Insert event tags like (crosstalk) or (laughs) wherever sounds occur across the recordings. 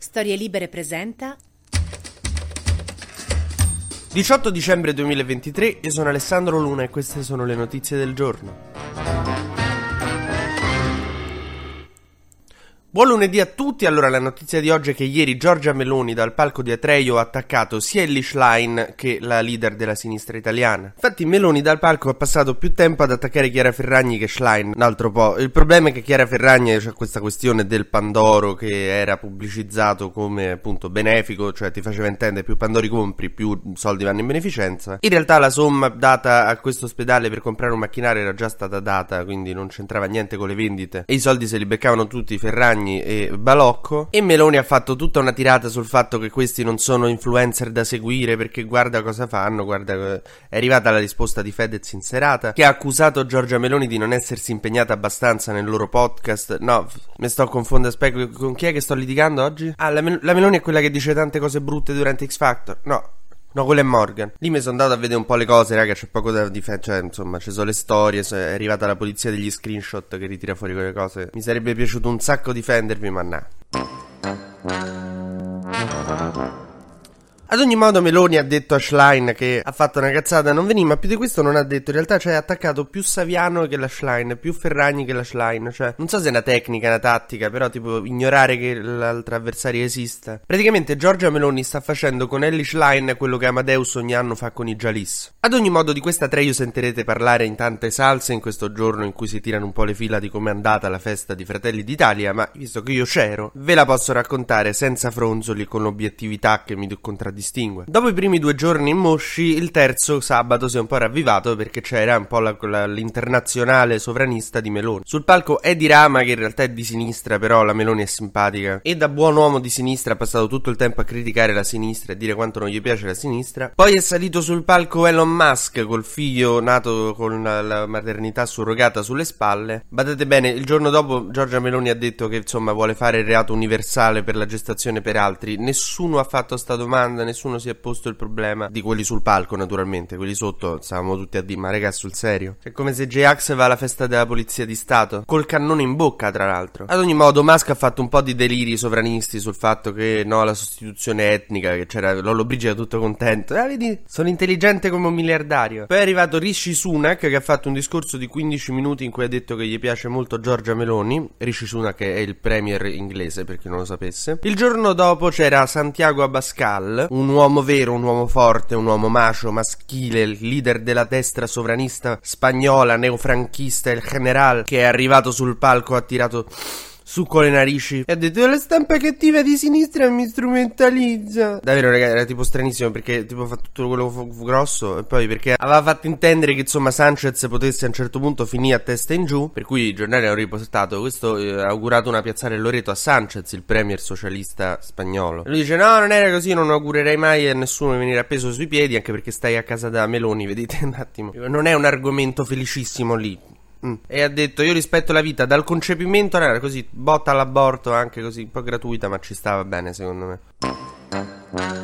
Storie Libere presenta 18 dicembre 2023, io sono Alessandro Luna e queste sono le notizie del giorno. Buon lunedì a tutti, allora la notizia di oggi è che ieri Giorgia Meloni dal palco di Atreio ha attaccato sia Ellie Schlein che la leader della sinistra italiana. Infatti Meloni dal palco ha passato più tempo ad attaccare Chiara Ferragni che Schlein, un altro po'. Il problema è che Chiara Ferragni c'è questa questione del Pandoro che era pubblicizzato come appunto benefico, cioè ti faceva intendere più Pandori compri, più soldi vanno in beneficenza. In realtà la somma data a questo ospedale per comprare un macchinario era già stata data, quindi non c'entrava niente con le vendite e i soldi se li beccavano tutti Ferragni Ferragni e Balocco e Meloni ha fatto tutta una tirata sul fatto che questi non sono influencer da seguire perché guarda cosa fanno, guarda è arrivata la risposta di Fedez in serata che ha accusato Giorgia Meloni di non essersi impegnata abbastanza nel loro podcast. No, mi sto confondendo, aspetta, con chi è che sto litigando oggi? Ah, la, Mel- la Meloni è quella che dice tante cose brutte durante X Factor. No, No, quello è Morgan. Lì mi sono andato a vedere un po' le cose, raga, c'è poco da difendere, cioè, insomma, ci sono le storie, è arrivata la polizia degli screenshot che ritira fuori quelle cose. Mi sarebbe piaciuto un sacco difendervi, ma no. Ad ogni modo Meloni ha detto a Schlein che ha fatto una cazzata non veniva, ma più di questo non ha detto, in realtà cioè ha attaccato più Saviano che la Schlein, più Ferragni che la Schlein, cioè non so se è una tecnica, una tattica, però tipo ignorare che l'altro avversario esista. Praticamente Giorgia Meloni sta facendo con Ellie Schlein quello che Amadeus ogni anno fa con i Jalis. Ad ogni modo di questa trio sentirete parlare in tante salse in questo giorno in cui si tirano un po' le fila di come è andata la festa di Fratelli d'Italia, ma visto che io c'ero, ve la posso raccontare senza fronzoli con l'obiettività che mi contraddistingue distingue. Dopo i primi due giorni in Mosci, il terzo sabato si è un po' ravvivato perché c'era un po' la, la, l'internazionale sovranista di Meloni. Sul palco è di Rama, che in realtà è di sinistra, però la Meloni è simpatica. E da buon uomo di sinistra ha passato tutto il tempo a criticare la sinistra e dire quanto non gli piace la sinistra. Poi è salito sul palco Elon Musk col figlio nato con la, la maternità surrogata sulle spalle. Badate bene, il giorno dopo Giorgia Meloni ha detto che insomma vuole fare il reato universale per la gestazione per altri. Nessuno ha fatto sta domanda, nessuno si è posto il problema di quelli sul palco, naturalmente. Quelli sotto stavamo tutti a dire, ma raga, sul serio. È come se J-Ax va alla festa della polizia di Stato, col cannone in bocca, tra l'altro. Ad ogni modo, Musk ha fatto un po' di deliri sovranisti sul fatto che no, la sostituzione etnica, che c'era Lollo Brigida tutto contento. Ah, vedi, sono intelligente come un miliardario. Poi è arrivato Rishi Sunak, che ha fatto un discorso di 15 minuti in cui ha detto che gli piace molto Giorgia Meloni. Rishi Sunak è il premier inglese, per chi non lo sapesse. Il giorno dopo c'era Santiago Abascal, un uomo vero, un uomo forte, un uomo macio, maschile, il leader della destra sovranista spagnola, neofranchista, il general, che è arrivato sul palco, ha tirato su con le narici. E ha detto la stampa cattiva di sinistra mi strumentalizza. Davvero ragazzi era tipo stranissimo perché tipo fatto tutto quello f- grosso e poi perché aveva fatto intendere che insomma Sanchez potesse a un certo punto finire a testa in giù per cui i giornali hanno riportato questo eh, ha augurato una piazzale Loreto a Sanchez il premier socialista spagnolo. E lui dice no non era così non augurerei mai a nessuno di venire appeso sui piedi anche perché stai a casa da Meloni vedete (laughs) un attimo. Non è un argomento felicissimo lì Mm. E ha detto: Io rispetto la vita dal concepimento, era così, botta all'aborto, anche così, un po' gratuita, ma ci stava bene, secondo me.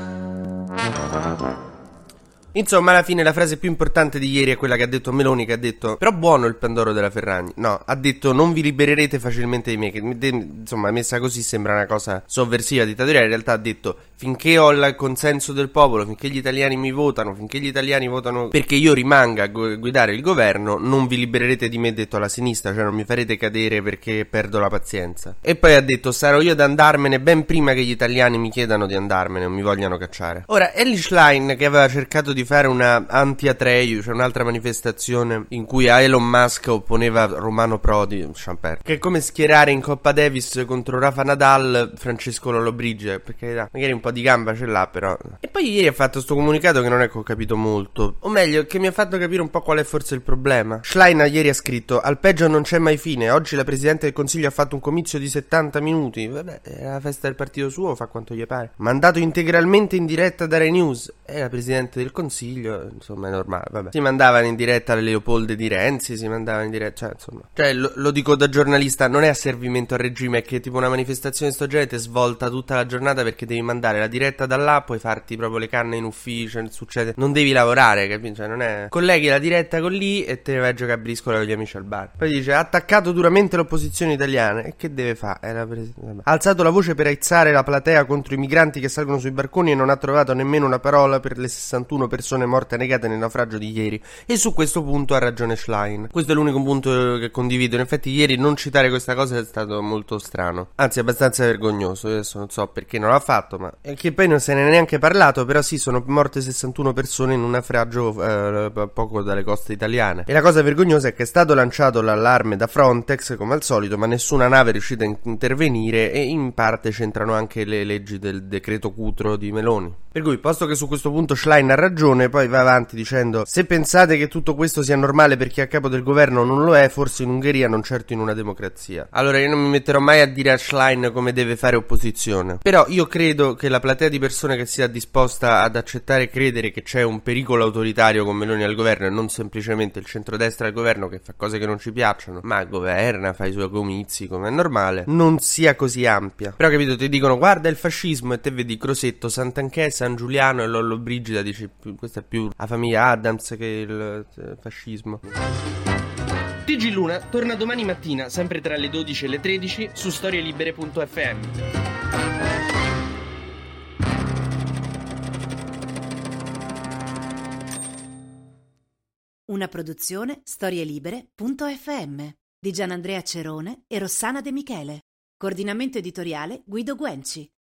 Insomma, alla fine la frase più importante di ieri è quella che ha detto Meloni, che ha detto, però buono il Pandoro della Ferragni. No, ha detto, non vi libererete facilmente di me, che insomma, messa così sembra una cosa sovversiva, dittatoriale. In realtà ha detto, finché ho il consenso del popolo, finché gli italiani mi votano, finché gli italiani votano perché io rimanga a guidare il governo, non vi libererete di me, detto alla sinistra, cioè non mi farete cadere perché perdo la pazienza. E poi ha detto, sarò io ad andarmene ben prima che gli italiani mi chiedano di andarmene o mi vogliano cacciare. Ora, Ellie Schlein, che aveva cercato di fare una anti-Atreyu, cioè un'altra manifestazione in cui a Elon Musk opponeva Romano Prodi, Champer, che è come schierare in Coppa Davis contro Rafa Nadal Francesco Lollobrigida, perché magari un po' di gamba ce l'ha però. E poi ieri ha fatto questo comunicato che non è che ho capito molto, o meglio, che mi ha fatto capire un po' qual è forse il problema. Schlein ieri ha scritto, al peggio non c'è mai fine, oggi la Presidente del Consiglio ha fatto un comizio di 70 minuti, vabbè, è la festa del partito suo, fa quanto gli pare. Mandato integralmente in diretta da Rai News, è la Presidente del Consiglio Consiglio, insomma, è normale, vabbè. Si mandavano in diretta le Leopolde di Renzi, si mandavano in diretta, cioè, insomma. Cioè, lo, lo dico da giornalista, non è a servimento al regime, è che tipo una manifestazione di sto genere ti svolta tutta la giornata perché devi mandare la diretta da là, puoi farti proprio le canne in ufficio, succede, non devi lavorare, capito? Cioè, non è... Colleghi la diretta con lì e te ne vai a giocare a briscola con gli amici al bar. Poi dice, ha attaccato duramente l'opposizione italiana, e che deve fare? Pres- ha alzato la voce per aizzare la platea contro i migranti che salgono sui barconi e non ha trovato nemmeno una parola per le 61 persone morte annegate nel naufragio di ieri. E su questo punto ha ragione Schlein. Questo è l'unico punto che condivido. In effetti, ieri non citare questa cosa è stato molto strano. Anzi, abbastanza vergognoso. Adesso non so perché non l'ha fatto, ma. E che poi non se ne è neanche parlato. Però sì, sono morte 61 persone in un naufragio eh, poco dalle coste italiane. E la cosa vergognosa è che è stato lanciato l'allarme da Frontex, come al solito, ma nessuna nave è riuscita a intervenire. E in parte c'entrano anche le leggi del decreto Cutro di Meloni. Per cui, posto che su questo punto Schlein ha ragione, poi va avanti dicendo: Se pensate che tutto questo sia normale per chi è a capo del governo non lo è, forse in Ungheria, non certo in una democrazia. Allora, io non mi metterò mai a dire a Schlein come deve fare opposizione. Però io credo che la platea di persone che sia disposta ad accettare e credere che c'è un pericolo autoritario con Meloni al governo e non semplicemente il centrodestra al governo che fa cose che non ci piacciono, ma governa, fa i suoi comizi come è normale, non sia così ampia. Però capito, ti dicono guarda il fascismo e te vedi Crosetto, Sant'Anchè, San Giuliano e Lollo Brigida, dici questa è più la famiglia Adams che il eh, fascismo. TG Luna torna domani mattina, sempre tra le 12 e le 13, su storielibere.fm. Una produzione storielibere.fm di Gianandrea Cerone e Rossana De Michele. Coordinamento editoriale Guido Guenci.